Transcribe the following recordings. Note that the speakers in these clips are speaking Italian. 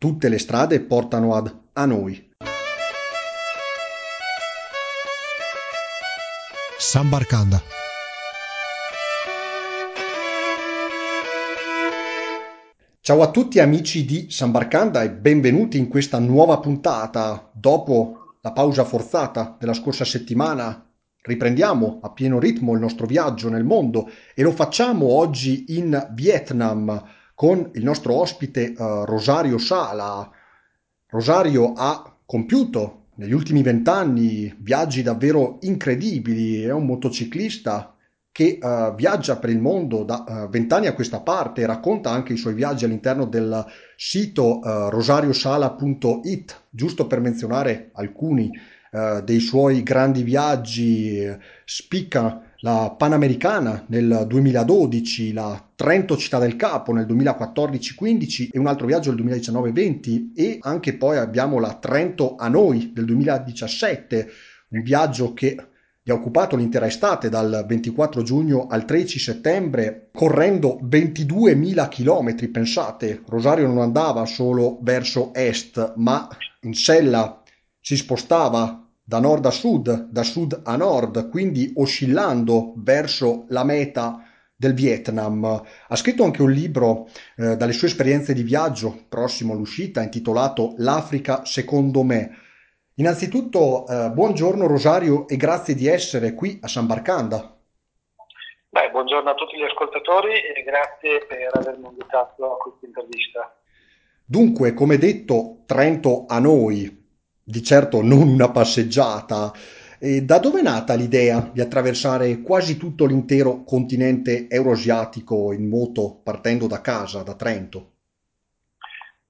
Tutte le strade portano ad Hanoi. Sambarkanda. Ciao a tutti amici di Sambarkanda e benvenuti in questa nuova puntata. Dopo la pausa forzata della scorsa settimana riprendiamo a pieno ritmo il nostro viaggio nel mondo e lo facciamo oggi in Vietnam con il nostro ospite uh, Rosario Sala. Rosario ha compiuto negli ultimi vent'anni viaggi davvero incredibili, è un motociclista che uh, viaggia per il mondo da vent'anni uh, a questa parte racconta anche i suoi viaggi all'interno del sito uh, rosariosala.it, giusto per menzionare alcuni dei suoi grandi viaggi, spicca la Panamericana nel 2012, la Trento Città del Capo nel 2014-15 e un altro viaggio nel 2019-20 e anche poi abbiamo la Trento a noi del 2017, un viaggio che gli ha occupato l'intera estate dal 24 giugno al 13 settembre correndo 22.000 km, pensate, Rosario non andava solo verso est ma in sella si spostava da nord a sud, da sud a nord, quindi oscillando verso la meta del Vietnam. Ha scritto anche un libro eh, dalle sue esperienze di viaggio, prossimo all'uscita, intitolato L'Africa secondo me. Innanzitutto, eh, buongiorno Rosario e grazie di essere qui a San Barcanda. Beh, buongiorno a tutti gli ascoltatori e grazie per avermi invitato a questa intervista. Dunque, come detto, Trento a noi, di certo non una passeggiata. E da dove è nata l'idea di attraversare quasi tutto l'intero continente euroasiatico in moto partendo da casa, da Trento?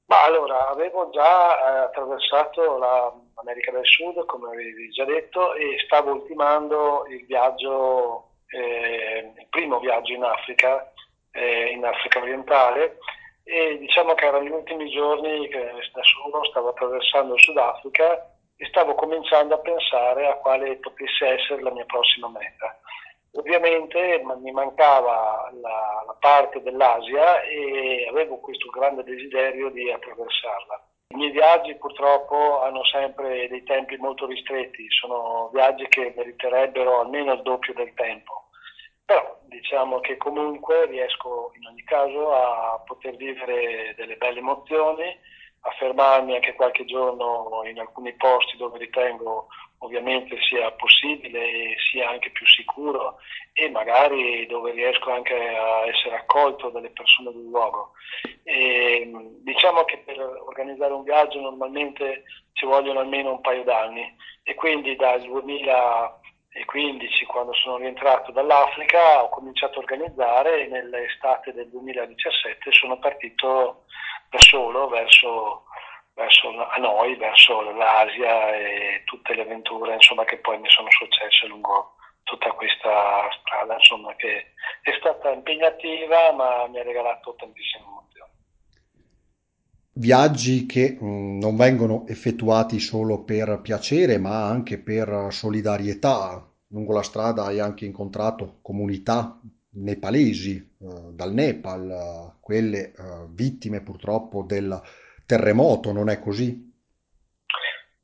Ma allora, avevo già eh, attraversato l'America del Sud, come avevi già detto, e stavo ultimando il viaggio, eh, il primo viaggio in Africa, eh, in Africa orientale, e diciamo che erano gli ultimi giorni che da solo stavo attraversando il Sudafrica e stavo cominciando a pensare a quale potesse essere la mia prossima meta. Ovviamente mi mancava la, la parte dell'Asia e avevo questo grande desiderio di attraversarla. I miei viaggi purtroppo hanno sempre dei tempi molto ristretti, sono viaggi che meriterebbero almeno il doppio del tempo però diciamo che comunque riesco in ogni caso a poter vivere delle belle emozioni, a fermarmi anche qualche giorno in alcuni posti dove ritengo ovviamente sia possibile e sia anche più sicuro e magari dove riesco anche a essere accolto dalle persone del luogo. E, diciamo che per organizzare un viaggio normalmente ci vogliono almeno un paio d'anni e quindi dal 2000 2015, quando sono rientrato dall'Africa, ho cominciato a organizzare e nell'estate del 2017 sono partito da solo verso, verso Hanoi, verso l'Asia e tutte le avventure insomma, che poi mi sono successe lungo tutta questa strada, insomma, che è stata impegnativa ma mi ha regalato tantissime emozioni. Viaggi che mm, non vengono effettuati solo per piacere, ma anche per solidarietà, lungo la strada hai anche incontrato comunità nepalesi eh, dal Nepal, eh, quelle eh, vittime purtroppo del terremoto, non è così?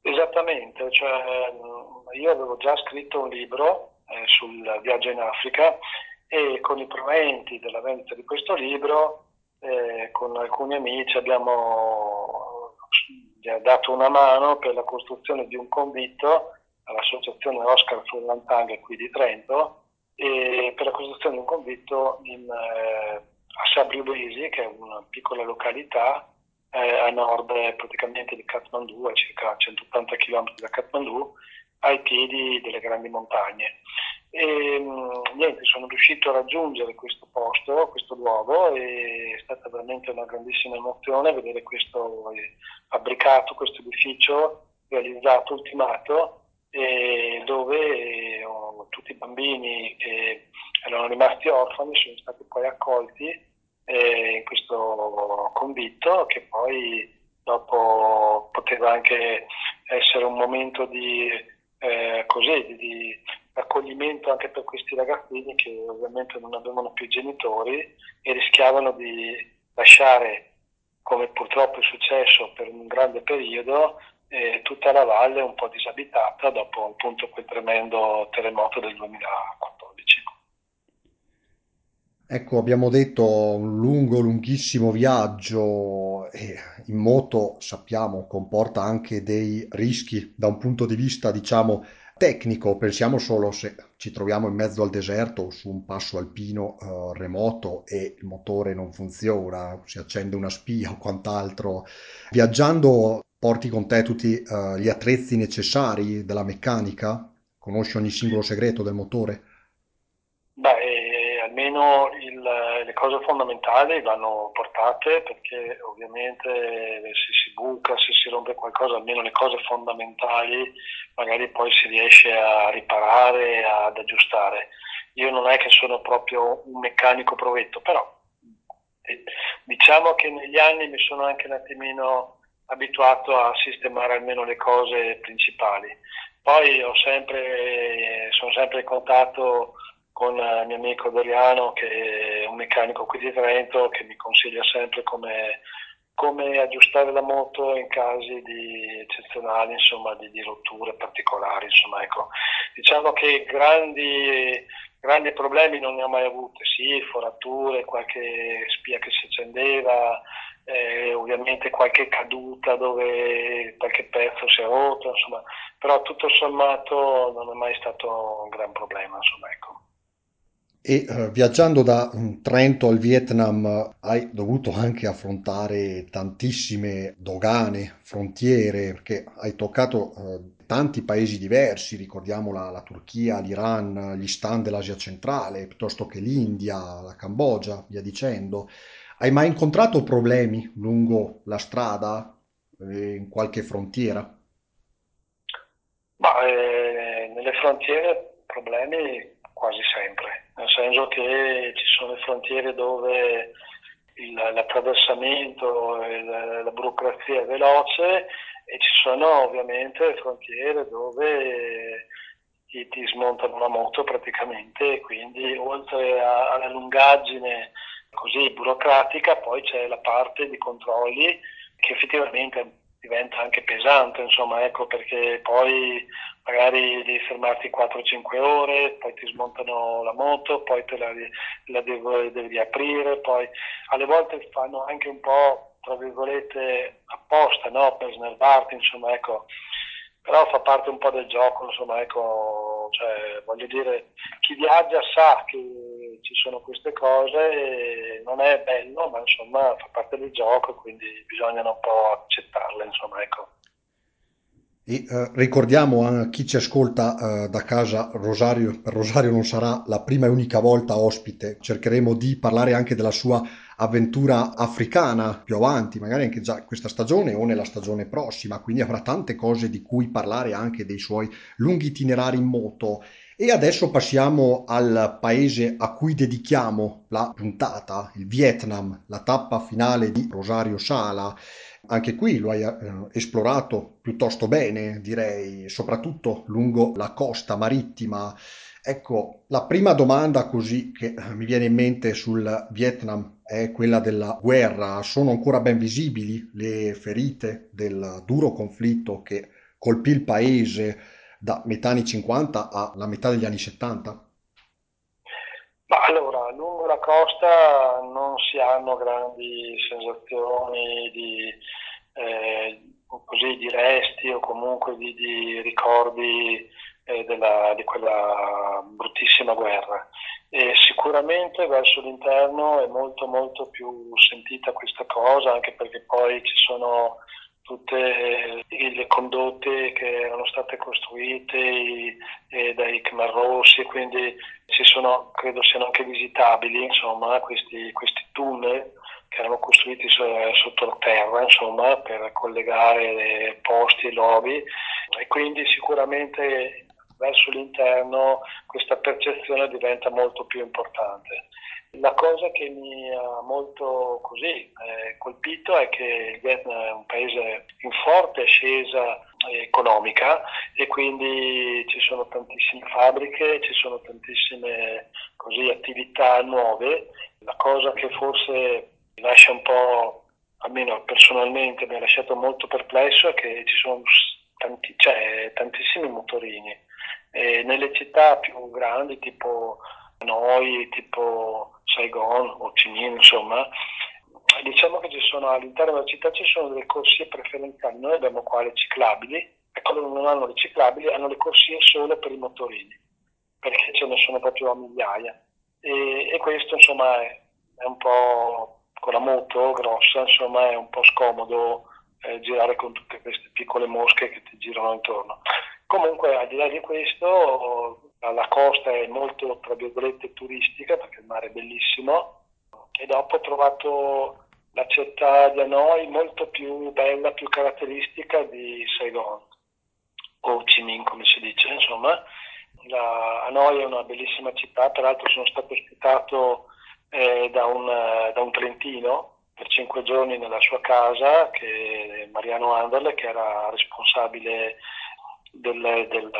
Esattamente, cioè, mm, io avevo già scritto un libro eh, sul viaggio in Africa e con i proventi della vendita di questo libro eh, con alcuni amici abbiamo dato una mano per la costruzione di un convitto all'associazione Oscar Furlantang qui di Trento e per la costruzione di un convitto in, eh, a Sabriubesi, che è una piccola località eh, a nord praticamente di Kathmandu, a circa 180 km da Kathmandu, ai piedi delle grandi montagne. E mm, niente, sono riuscito a raggiungere questo posto, questo luogo e è stata veramente una grandissima emozione vedere questo eh, fabbricato, questo edificio realizzato, ultimato dove oh, tutti i bambini che erano rimasti orfani sono stati poi accolti eh, in questo convitto che poi dopo poteva anche essere un momento di, eh, così, di accoglimento anche per questi ragazzini che ovviamente non avevano più genitori e rischiavano di lasciare come purtroppo è successo per un grande periodo, eh, tutta la valle un po' disabitata dopo appunto quel tremendo terremoto del 2014. Ecco, abbiamo detto un lungo, lunghissimo viaggio e in moto sappiamo comporta anche dei rischi da un punto di vista, diciamo, tecnico. Pensiamo solo se ci troviamo in mezzo al deserto su un passo alpino eh, remoto e il motore non funziona, si accende una spia o quant'altro. Viaggiando porti con te tutti eh, gli attrezzi necessari della meccanica? Conosci ogni singolo segreto del motore? Beh, eh, almeno le cose fondamentali vanno portate perché ovviamente se si buca, se si rompe qualcosa, almeno le cose fondamentali magari poi si riesce a riparare, ad aggiustare. Io non è che sono proprio un meccanico provetto, però eh, diciamo che negli anni mi sono anche un attimino abituato a sistemare almeno le cose principali. Poi sempre, sono sempre in contatto con il mio amico Doriano, che è un meccanico qui di Trento, che mi consiglia sempre come, come aggiustare la moto in casi di eccezionali, insomma, di, di rotture particolari. Insomma, ecco. Diciamo che grandi, grandi problemi non ne ho mai avuti, sì, forature, qualche spia che si accendeva, eh, ovviamente qualche caduta dove qualche pezzo si è rotto, insomma, però tutto sommato non è mai stato un gran problema, insomma, ecco. E eh, viaggiando da mm, Trento al Vietnam hai dovuto anche affrontare tantissime dogane, frontiere, perché hai toccato eh, tanti paesi diversi, ricordiamo la, la Turchia, l'Iran, gli stan dell'Asia centrale, piuttosto che l'India, la Cambogia, via dicendo. Hai mai incontrato problemi lungo la strada, eh, in qualche frontiera? Ma eh, nelle frontiere problemi quasi sempre, nel senso che ci sono le frontiere dove il, l'attraversamento e la, burocrazia è veloce e ci sono ovviamente frontiere dove ti, ti smontano la moto praticamente, quindi oltre a, alla lungaggine così burocratica, poi c'è la parte di controlli che effettivamente diventa anche pesante, insomma, ecco perché poi magari devi fermarti 4-5 ore, poi ti smontano la moto, poi te la, la devi, devi riaprire, poi alle volte fanno anche un po', tra virgolette, apposta, no? Per snervarti, insomma, ecco, però fa parte un po' del gioco, insomma, ecco, cioè, voglio dire, chi viaggia sa che ci sono queste cose non è bello, ma insomma fa parte del gioco, quindi bisogna un po' accettarle, insomma, ecco. E eh, ricordiamo a chi ci ascolta eh, da casa, Rosario, per Rosario non sarà la prima e unica volta ospite, cercheremo di parlare anche della sua avventura africana più avanti, magari anche già questa stagione o nella stagione prossima, quindi avrà tante cose di cui parlare anche dei suoi lunghi itinerari in moto. E adesso passiamo al paese a cui dedichiamo la puntata, il Vietnam, la tappa finale di Rosario Sala. Anche qui lo hai eh, esplorato piuttosto bene, direi, soprattutto lungo la costa marittima. Ecco, la prima domanda così che mi viene in mente sul Vietnam è quella della guerra. Sono ancora ben visibili le ferite del duro conflitto che colpì il paese da metà anni 50 alla metà degli anni 70? Ma allora, lungo la costa non si hanno grandi sensazioni di, eh, così, di resti o comunque di, di ricordi eh, della, di quella bruttissima guerra. E sicuramente verso l'interno è molto molto più sentita questa cosa, anche perché poi ci sono tutte le condotte che erano state costruite eh, dai Khmer Rossi, quindi ci sono, credo siano anche visitabili insomma, questi, questi tunnel che erano costruiti sotto terra insomma, per collegare posti e lobby e quindi sicuramente verso l'interno questa percezione diventa molto più importante. La cosa che mi ha molto così eh, colpito è che il Vietnam è un paese in forte ascesa economica e quindi ci sono tantissime fabbriche, ci sono tantissime così, attività nuove. La cosa che forse lascia un po' almeno personalmente mi ha lasciato molto perplesso è che ci sono tanti, cioè, tantissimi motorini. E nelle città più grandi, tipo Hanoi, tipo Saigon, Ho Chi Minh, insomma, diciamo che sono all'interno della città ci sono delle corsie preferenziali. Noi abbiamo qua le ciclabili e quelli che non hanno le hanno le corsie solo per i motorini, perché ce ne sono proprio a migliaia. E, e questo insomma è, è un po' con la moto grossa, insomma è un po' scomodo eh, girare con tutte queste piccole mosche che ti girano intorno. Comunque al di là di questo la costa è molto tra virgolette turistica perché il mare è bellissimo e dopo ho trovato la città di Hanoi molto più bella, più caratteristica di Saigon o Ho Chi Minh come si dice insomma. La Hanoi è una bellissima città, peraltro sono stato ospitato eh, da, un, da un trentino per cinque giorni nella sua casa, che Mariano Anderle, che era responsabile del, del,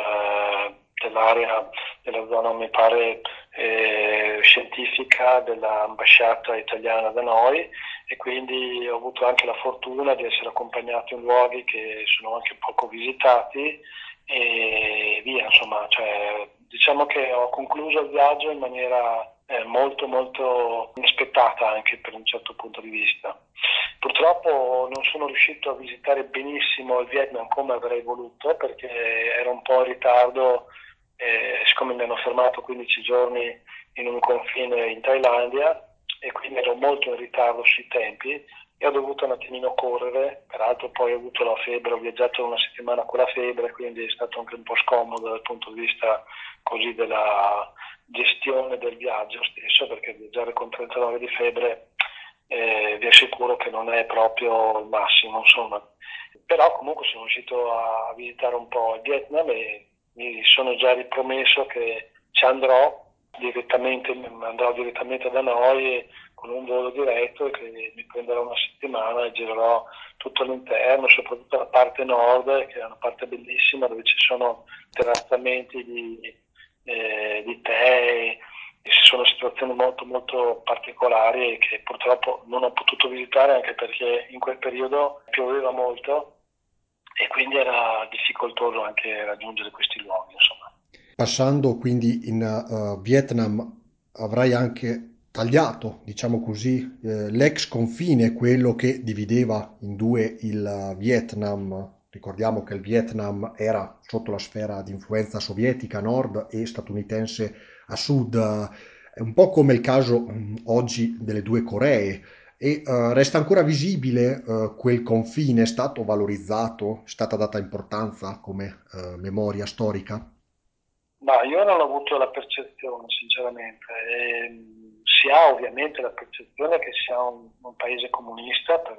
dell'area, della zona, mi pare, eh, scientifica dell'ambasciata italiana da noi. E quindi ho avuto anche la fortuna di essere accompagnato in luoghi che sono anche poco visitati e via, insomma, cioè, diciamo che ho concluso il viaggio in maniera molto molto inaspettata anche per un certo punto di vista. Purtroppo non sono riuscito a visitare benissimo il Vietnam come avrei voluto perché ero un po' in ritardo, eh, siccome mi hanno fermato 15 giorni in un confine in Thailandia e quindi ero molto in ritardo sui tempi e ho dovuto un attimino correre, peraltro poi ho avuto la febbre, ho viaggiato una settimana con la febbre, quindi è stato anche un po' scomodo dal punto di vista così della gestione del viaggio stesso, perché viaggiare con 39 di febbre eh, vi assicuro che non è proprio il massimo, insomma. Però comunque sono riuscito a visitare un po' il Vietnam e mi sono già ripromesso che ci andrò direttamente, andrò direttamente da noi con un volo diretto e che mi prenderò una settimana e girerò tutto l'interno, soprattutto la parte nord, che è una parte bellissima dove ci sono terrazzamenti di, eh, di tè, ci sono situazioni molto molto particolari che purtroppo non ho potuto visitare anche perché in quel periodo pioveva molto e quindi era difficoltoso anche raggiungere questi luoghi. Insomma. Passando quindi in uh, Vietnam avrai anche tagliato, diciamo così, eh, l'ex confine, quello che divideva in due il Vietnam. Ricordiamo che il Vietnam era sotto la sfera di influenza sovietica a nord e statunitense a sud. È un po' come il caso mh, oggi delle due Coree e uh, resta ancora visibile uh, quel confine, è stato valorizzato, è stata data importanza come uh, memoria storica? Ma io non ho avuto la percezione, sinceramente. E, ehm, si ha ovviamente la percezione che sia un, un paese comunista, per,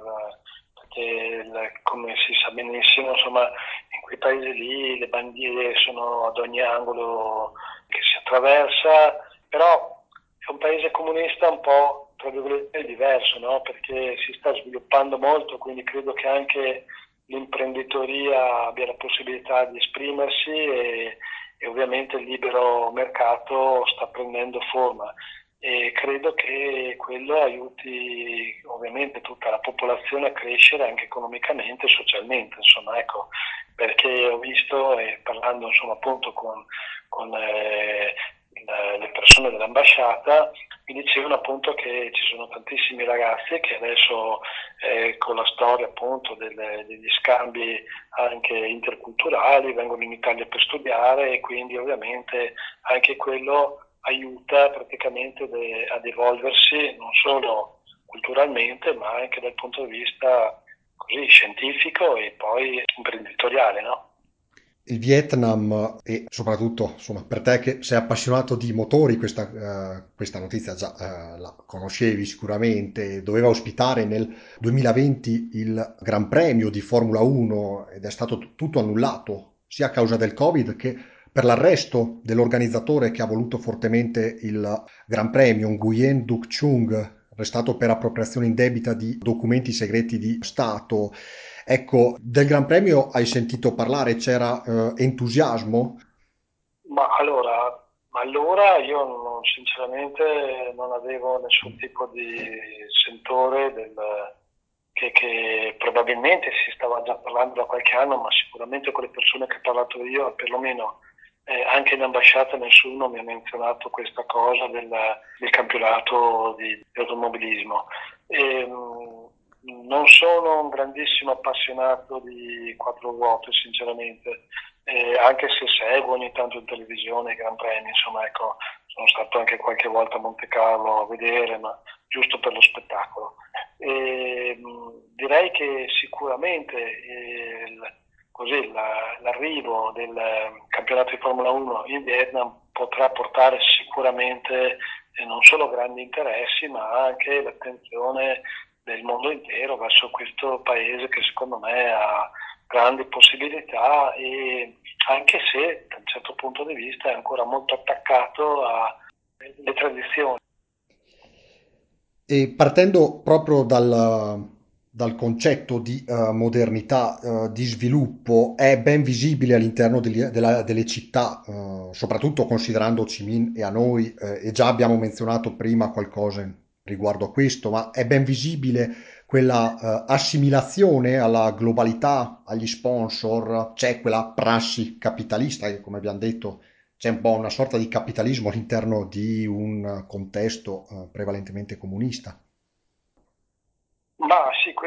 perché come si sa benissimo, insomma, in quei paesi lì le bandiere sono ad ogni angolo che si attraversa, però è un paese comunista un po' tra virgolette diverso, no? perché si sta sviluppando molto, quindi credo che anche l'imprenditoria abbia la possibilità di esprimersi e, e ovviamente il libero mercato sta prendendo forma e credo che quello aiuti ovviamente tutta la popolazione a crescere anche economicamente e socialmente, insomma, ecco, perché ho visto e parlando insomma appunto con, con eh, le persone dell'ambasciata mi dicevano appunto che ci sono tantissimi ragazzi che adesso eh, con la storia appunto delle, degli scambi anche interculturali vengono in Italia per studiare e quindi ovviamente anche quello aiuta praticamente ad evolversi non solo culturalmente ma anche dal punto di vista così scientifico e poi imprenditoriale, no? il Vietnam e soprattutto insomma, per te che sei appassionato di motori, questa, uh, questa notizia già uh, la conoscevi sicuramente, doveva ospitare nel 2020 il Gran Premio di Formula 1 ed è stato t- tutto annullato sia a causa del Covid che per l'arresto dell'organizzatore che ha voluto fortemente il Gran Premio, Nguyen Duc Chung, arrestato per appropriazione indebita di documenti segreti di Stato. Ecco, del Gran Premio hai sentito parlare, c'era eh, entusiasmo? Ma allora, allora io non, sinceramente non avevo nessun tipo di sentore del, che, che, probabilmente si stava già parlando da qualche anno, ma sicuramente con le persone che ho parlato io, perlomeno eh, anche in ambasciata nessuno mi ha menzionato questa cosa del, del campionato di, di automobilismo. E, mh, non sono un grandissimo appassionato di quattro ruote, sinceramente, eh, anche se seguo ogni tanto in televisione i Gran Premi, insomma, ecco, sono stato anche qualche volta a Monte Carlo a vedere, ma giusto per lo spettacolo. E, direi che sicuramente il, così, la, l'arrivo del campionato di Formula 1 in Vietnam potrà portare sicuramente eh, non solo grandi interessi, ma anche l'attenzione del mondo intero verso questo paese che secondo me ha grandi possibilità e anche se da un certo punto di vista è ancora molto attaccato alle tradizioni. E partendo proprio dal, dal concetto di uh, modernità, uh, di sviluppo, è ben visibile all'interno delle, della, delle città, uh, soprattutto considerando Ho Chi Minh e Hanoi, e già abbiamo menzionato prima qualcosa riguardo a questo, ma è ben visibile quella assimilazione alla globalità, agli sponsor, c'è quella prassi capitalista che, come abbiamo detto, c'è un po' una sorta di capitalismo all'interno di un contesto prevalentemente comunista.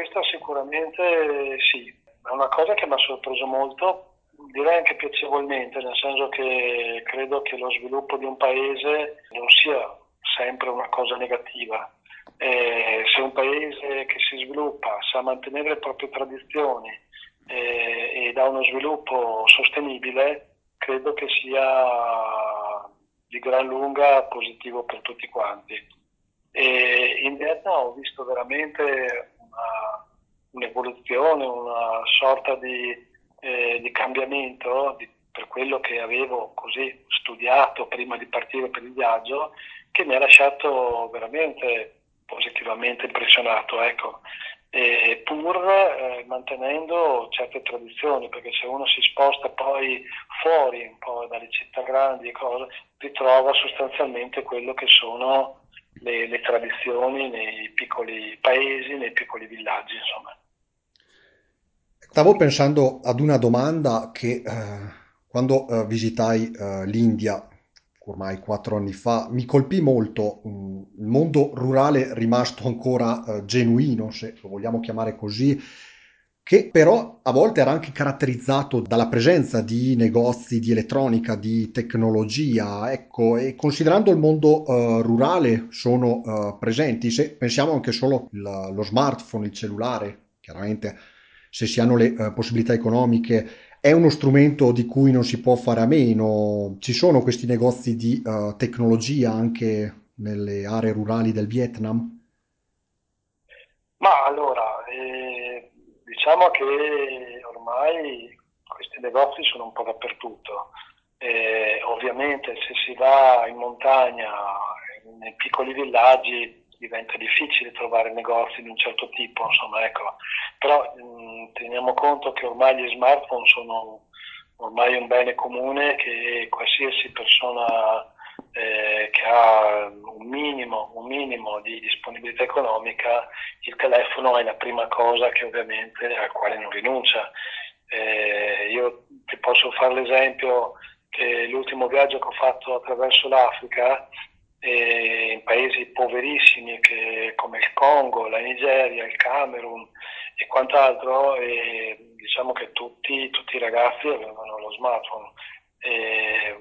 Questa sicuramente sì, è una cosa che mi ha sorpreso molto, direi anche piacevolmente, nel senso che credo che lo sviluppo di un paese non sia sempre una cosa negativa. Eh, se un paese che si sviluppa sa mantenere le proprie tradizioni eh, ed ha uno sviluppo sostenibile, credo che sia di gran lunga positivo per tutti quanti. E in Vietnam ho visto veramente una, un'evoluzione, una sorta di, eh, di cambiamento di, per quello che avevo così studiato prima di partire per il viaggio, che mi ha lasciato veramente positivamente impressionato. Ecco eh, pur eh, mantenendo certe tradizioni, perché se uno si sposta poi fuori un po' dalle città grandi e cose, ritrova sostanzialmente quello che sono le, le tradizioni nei piccoli paesi, nei piccoli villaggi, insomma. Stavo pensando ad una domanda che eh, quando eh, visitai eh, l'India ormai quattro anni fa, mi colpì molto mm, il mondo rurale rimasto ancora eh, genuino, se lo vogliamo chiamare così, che però a volte era anche caratterizzato dalla presenza di negozi di elettronica, di tecnologia, ecco, e considerando il mondo uh, rurale sono uh, presenti, se pensiamo anche solo il, lo smartphone, il cellulare, chiaramente se si hanno le uh, possibilità economiche è uno strumento di cui non si può fare a meno. Ci sono questi negozi di uh, tecnologia anche nelle aree rurali del Vietnam? Ma allora, eh, diciamo che ormai questi negozi sono un po' dappertutto. Eh, ovviamente se si va in montagna, nei piccoli villaggi, diventa difficile trovare negozi di un certo tipo, insomma, ecco. Però mh, teniamo conto che ormai gli smartphone sono ormai un bene comune che qualsiasi persona eh, che ha un minimo, un minimo, di disponibilità economica, il telefono è la prima cosa che ovviamente al quale non rinuncia. Eh, io ti posso fare l'esempio che l'ultimo viaggio che ho fatto attraverso l'Africa e in paesi poverissimi che, come il Congo, la Nigeria, il Camerun e quant'altro, e diciamo che tutti, tutti, i ragazzi avevano lo smartphone, e,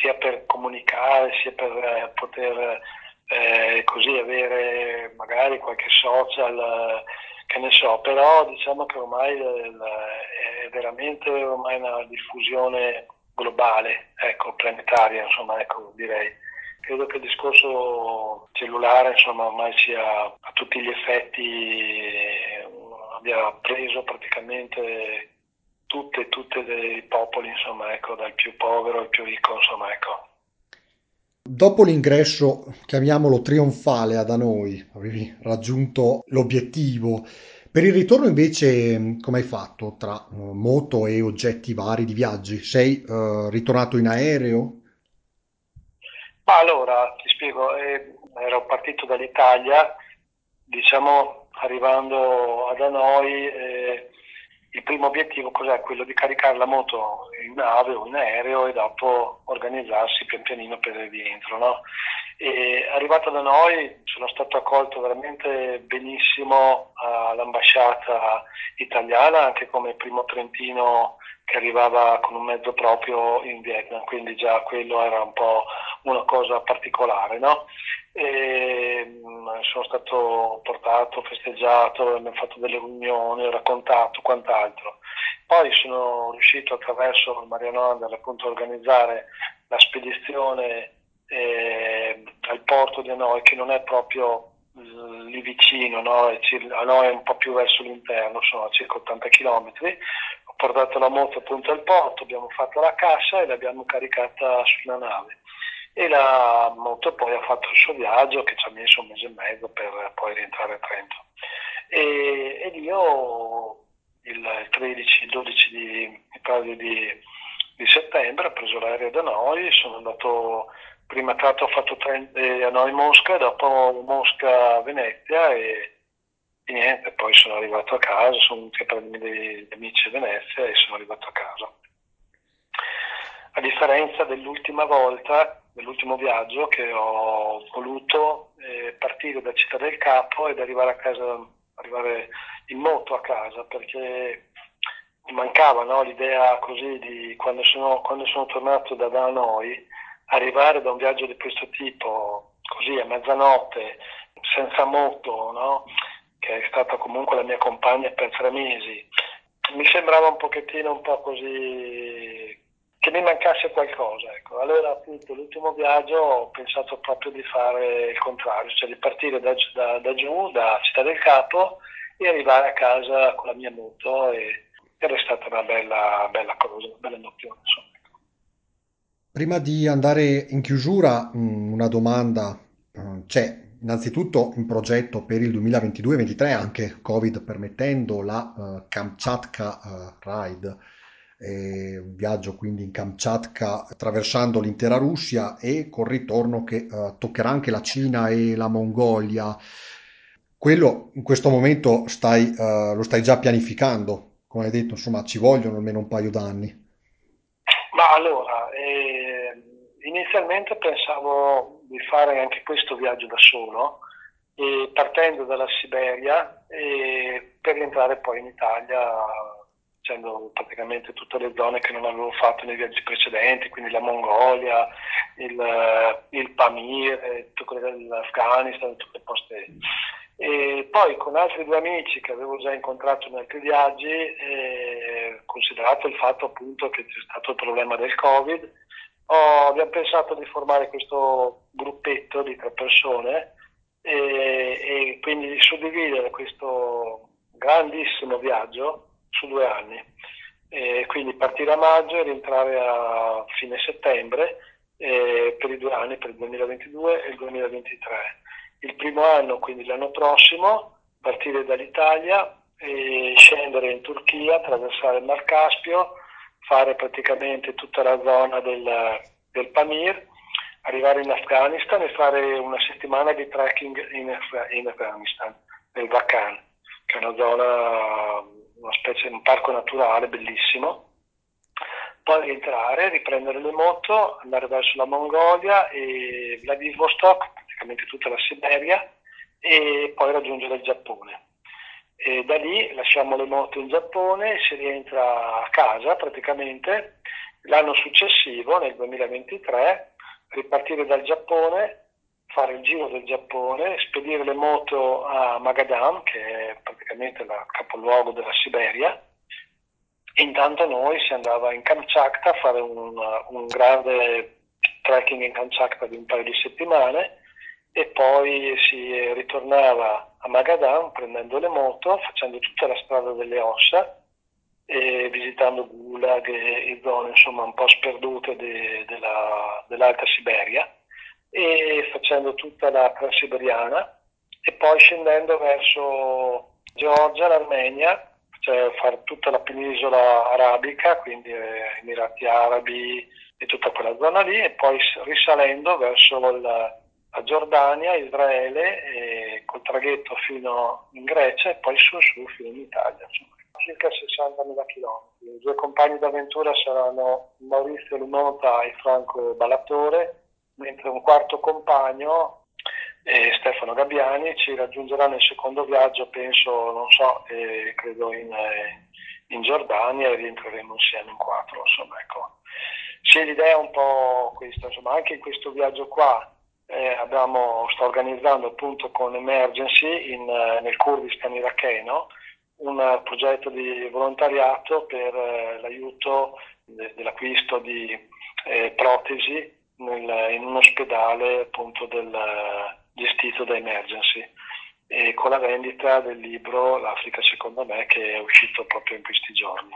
sia per comunicare, sia per eh, poter eh, così avere magari qualche social, che ne so, però diciamo che ormai è veramente ormai una diffusione globale, ecco, planetaria, insomma, ecco, direi credo che il discorso cellulare insomma ormai sia a tutti gli effetti abbia preso praticamente tutte, tutte dei popoli insomma ecco dal più povero al più ricco insomma ecco Dopo l'ingresso, chiamiamolo trionfale ad noi, avevi raggiunto l'obiettivo. Per il ritorno invece, come hai fatto tra uh, moto e oggetti vari di viaggi? Sei uh, ritornato in aereo? Ma allora, ti spiego, eh, ero partito dall'Italia, diciamo arrivando ad Hanoi eh, il primo obiettivo cos'è? Quello di caricare la moto in nave o in aereo e dopo organizzarsi pian pianino per il rientro. No? Arrivato da noi sono stato accolto veramente benissimo all'ambasciata italiana, anche come primo trentino che arrivava con un mezzo proprio in Vietnam, quindi già quello era un po' una cosa particolare. No? E, mm, sono stato portato, festeggiato, abbiamo fatto delle riunioni, raccontato quant'altro. Poi sono riuscito attraverso Mariano Under appunto a organizzare la spedizione eh, al porto di Hanoi che non è proprio mm, lì vicino, no? Hanoi è un po' più verso l'interno, sono a circa 80 km. Portato la moto appunto al porto, abbiamo fatto la cassa e l'abbiamo caricata sulla nave e la moto poi ha fatto il suo viaggio che ci ha messo un mese e mezzo per poi rientrare a Trento. E, ed io il 13-12 di, di, di, settembre ho preso l'aereo da noi, sono andato, prima tratto ho fatto Trento, eh, a noi Mosca, dopo Mosca Venezia e, e, niente, poi sono arrivato a casa, sono venuti a prendermi degli amici a Venezia e sono arrivato a casa. A differenza dell'ultima volta nell'ultimo viaggio che ho voluto eh, partire da Città del Capo ed arrivare a casa, arrivare in moto a casa perché mi mancava no, l'idea così di quando sono, quando sono tornato da, da noi arrivare da un viaggio di questo tipo così a mezzanotte senza moto no, che è stata comunque la mia compagna per tre mesi mi sembrava un pochettino un po' così che mi mancasse qualcosa. Ecco. Allora appunto l'ultimo viaggio ho pensato proprio di fare il contrario, cioè di partire da, da, da giù, da Città del Capo e arrivare a casa con la mia moto e, ed è stata una bella, bella cosa, una bella nozione. Insomma. Prima di andare in chiusura, una domanda. C'è innanzitutto in progetto per il 2022-2023, anche Covid permettendo, la uh, Kamchatka uh, Ride eh, un viaggio quindi in Kamchatka attraversando l'intera Russia e col ritorno che eh, toccherà anche la Cina e la Mongolia. Quello in questo momento stai, eh, lo stai già pianificando, come hai detto, insomma ci vogliono almeno un paio d'anni. Ma allora, eh, inizialmente pensavo di fare anche questo viaggio da solo, partendo dalla Siberia per rientrare poi in Italia facendo praticamente tutte le zone che non avevo fatto nei viaggi precedenti, quindi la Mongolia, il, il Pamir, eh, dell'Afghanistan, tutte le poste. E poi con altri due amici che avevo già incontrato in altri viaggi, eh, considerato il fatto appunto che c'è stato il problema del Covid, ho, abbiamo pensato di formare questo gruppetto di tre persone e, e quindi di suddividere questo grandissimo viaggio su due anni. E quindi partire a maggio e rientrare a fine settembre eh, per i due anni, per il 2022 e il 2023. Il primo anno, quindi l'anno prossimo, partire dall'Italia e scendere in Turchia, attraversare il Mar Caspio, fare praticamente tutta la zona del, del Pamir, arrivare in Afghanistan e fare una settimana di trekking in, in Afghanistan, nel Vakhan, che è una zona una specie di un parco naturale bellissimo, poi rientrare, riprendere le moto, andare verso la Mongolia e Vladivostok, praticamente tutta la Siberia, e poi raggiungere il Giappone. E da lì lasciamo le moto in Giappone e si rientra a casa praticamente l'anno successivo, nel 2023, ripartire dal Giappone fare il giro del Giappone, spedire le moto a Magadan, che è praticamente il capoluogo della Siberia. Intanto noi si andava in Kamchatka a fare un, un grande trekking in Kamchatka di un paio di settimane e poi si ritornava a Magadan prendendo le moto, facendo tutta la strada delle ossa e visitando Gulag e, zone insomma un po' sperdute de, della, dell'Alta Siberia e facendo tutta la transiberiana e poi scendendo verso Georgia, l'Armenia, cioè fare tutta la penisola arabica, quindi eh, Emirati Arabi e tutta quella zona lì, e poi risalendo verso il, a Giordania, Israele, col traghetto fino in Grecia e poi su su fino in Italia. Insomma, circa 60.000 km. I due compagni d'avventura saranno Maurizio Limota e Franco Ballatore, mentre un quarto compagno, eh, Stefano Gabbiani, ci raggiungerà nel secondo viaggio, penso, non so, eh, credo in, eh, in, Giordania e rientreremo insieme in quattro. Insomma, ecco. Sì, l'idea è un po' questa, insomma, anche in questo viaggio qua eh, abbiamo, sto organizzando appunto con Emergency in, eh, nel Kurdistan iracheno un progetto di volontariato per eh, l'aiuto de, dell'acquisto di eh, protesi nel, in un ospedale appunto del, gestito da Emergency e con la vendita del libro L'Africa secondo me che è uscito proprio in questi giorni.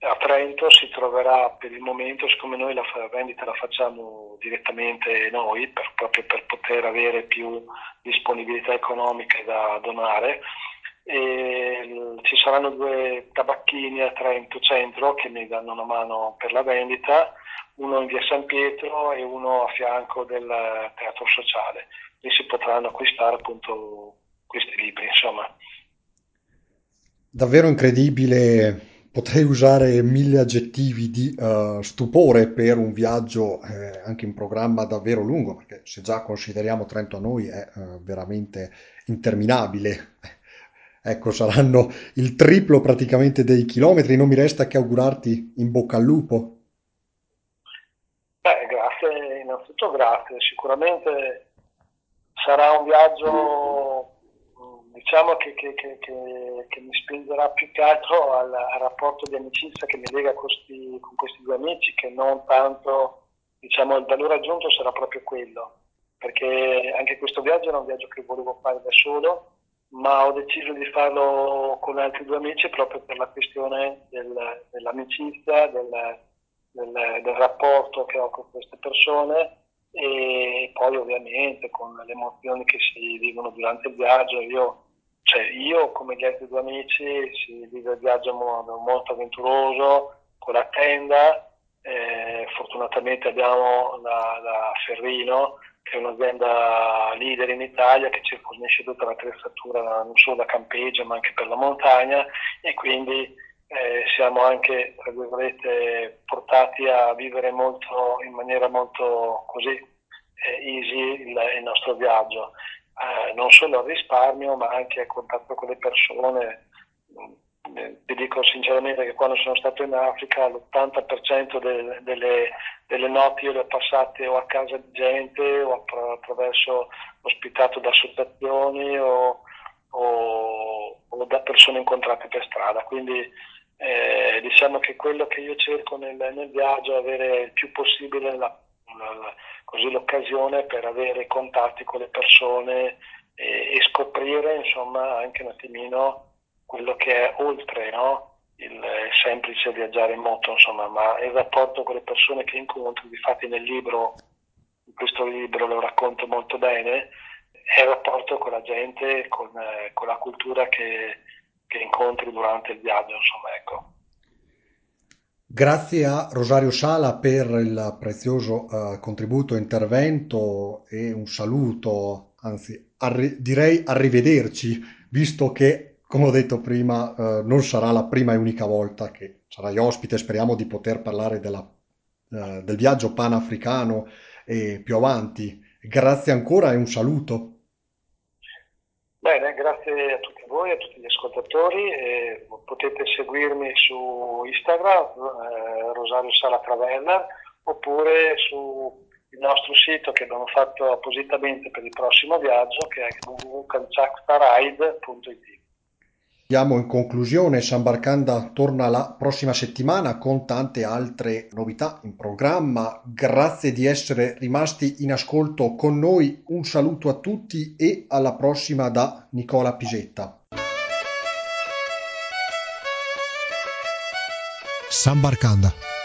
A Trento si troverà per il momento, siccome noi la vendita la facciamo direttamente noi, per, proprio per poter avere più disponibilità economiche da donare, e ci saranno due tabacchini a Trento Centro che mi danno una mano per la vendita, uno in via San Pietro e uno a fianco del Teatro Sociale. Lì si potranno acquistare appunto questi libri, insomma. Davvero incredibile, potrei usare mille aggettivi di uh, stupore per un viaggio eh, anche in programma davvero lungo, perché se già consideriamo Trento a noi è uh, veramente interminabile Ecco, saranno il triplo praticamente dei chilometri. Non mi resta che augurarti in bocca al lupo. Beh, grazie, innanzitutto grazie. Sicuramente sarà un viaggio, diciamo, che, che, che, che mi spingerà più che altro al, al, rapporto di amicizia che mi lega questi, con questi due amici, che non tanto, diciamo, il valore aggiunto sarà proprio quello. Perché anche questo viaggio era un viaggio che volevo fare da solo ma ho deciso di farlo con altri due amici proprio per la questione del, dell'amicizia, del, del, del, rapporto che ho con queste persone e poi ovviamente con le emozioni che si vivono durante il viaggio. Io, cioè io come gli altri due amici si vive il viaggio modo molto avventuroso, con la tenda, eh, fortunatamente abbiamo la, la Ferrino che è un'azienda leader in Italia che ci fornisce tutta l'attrezzatura non solo da campeggio ma anche per la montagna e quindi eh, siamo anche tra virgolette portati a vivere molto, in maniera molto così eh, easy il, il, nostro viaggio, eh, non solo al risparmio ma anche a contatto con le persone vi dico sinceramente che quando sono stato in Africa l'80% de, delle, delle, notti le ho passate o a casa di gente o attraverso ospitato da associazioni o, o, o, da persone incontrate per strada. Quindi eh, diciamo che quello che io cerco nel, nel viaggio è avere il più possibile la, la, così, l'occasione per avere contatti con le persone e, e scoprire insomma anche un attimino quello che è oltre no? il semplice viaggiare in moto, insomma, ma il rapporto con le persone che incontro, infatti nel libro, in questo libro lo racconto molto bene, è il rapporto con la gente, con, con la cultura che, che, incontri durante il viaggio, insomma, ecco. Grazie a Rosario Sala per il prezioso uh, contributo e intervento e un saluto, anzi arri- direi arrivederci, visto che come ho detto prima, eh, non sarà la prima e unica volta che sarai ospite, speriamo di poter parlare della, eh, del viaggio panafricano e più avanti. Grazie ancora e un saluto. Bene, grazie a tutti voi, a tutti gli ascoltatori. Eh, potete seguirmi su Instagram, eh, Rosario Sala Traveller, oppure sul nostro sito che abbiamo fatto appositamente per il prossimo viaggio, che è www.calciactaride.it. Diamo in conclusione, Sambarcanda torna la prossima settimana con tante altre novità in programma. Grazie di essere rimasti in ascolto con noi. Un saluto a tutti e alla prossima da Nicola Pisetta. Sambarcanda